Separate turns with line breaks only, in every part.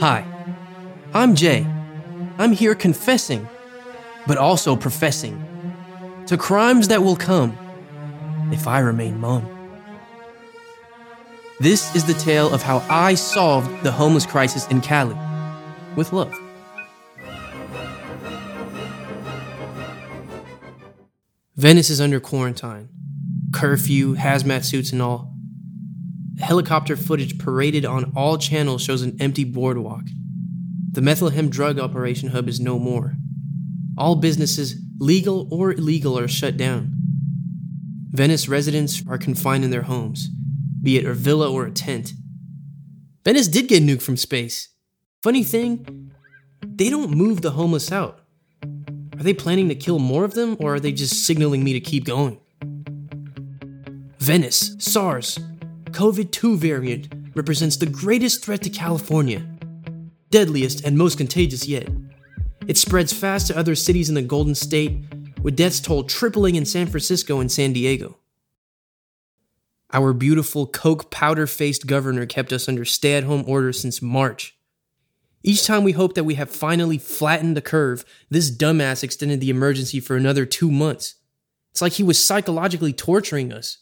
Hi, I'm Jay. I'm here confessing, but also professing to crimes that will come if I remain mum. This is the tale of how I solved the homeless crisis in Cali with love. Venice is under quarantine, curfew, hazmat suits, and all. Helicopter footage paraded on all channels shows an empty boardwalk. The Methalhem drug operation hub is no more. All businesses, legal or illegal, are shut down. Venice residents are confined in their homes, be it a villa or a tent. Venice did get nuked from space. Funny thing, they don't move the homeless out. Are they planning to kill more of them, or are they just signaling me to keep going? Venice, SARS, COVID 2 variant represents the greatest threat to California, deadliest and most contagious yet. It spreads fast to other cities in the Golden State, with deaths toll tripling in San Francisco and San Diego. Our beautiful coke powder faced governor kept us under stay at home orders since March. Each time we hoped that we have finally flattened the curve, this dumbass extended the emergency for another two months. It's like he was psychologically torturing us.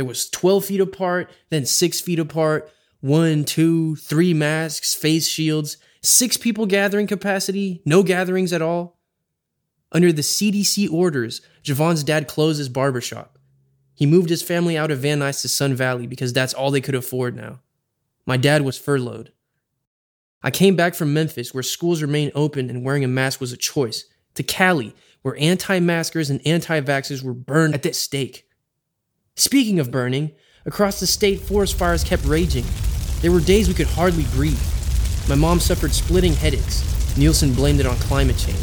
There was 12 feet apart, then 6 feet apart, one, two, three masks, face shields, six people gathering capacity, no gatherings at all. Under the CDC orders, Javon's dad closed his barbershop. He moved his family out of Van Nuys to Sun Valley because that's all they could afford now. My dad was furloughed. I came back from Memphis, where schools remained open and wearing a mask was a choice, to Cali, where anti maskers and anti vaxxers were burned at the stake. Speaking of burning, across the state, forest fires kept raging. There were days we could hardly breathe. My mom suffered splitting headaches. Nielsen blamed it on climate change.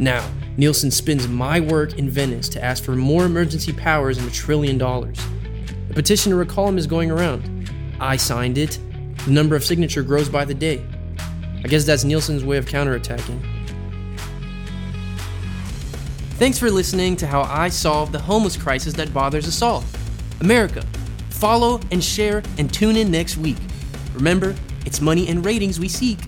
Now, Nielsen spins my work in Venice to ask for more emergency powers and a trillion dollars. A petition to recall him is going around. I signed it. The number of signature grows by the day. I guess that's Nielsen's way of counterattacking. Thanks for listening to how I solve the homeless crisis that bothers us all. America, follow and share and tune in next week. Remember, it's money and ratings we seek.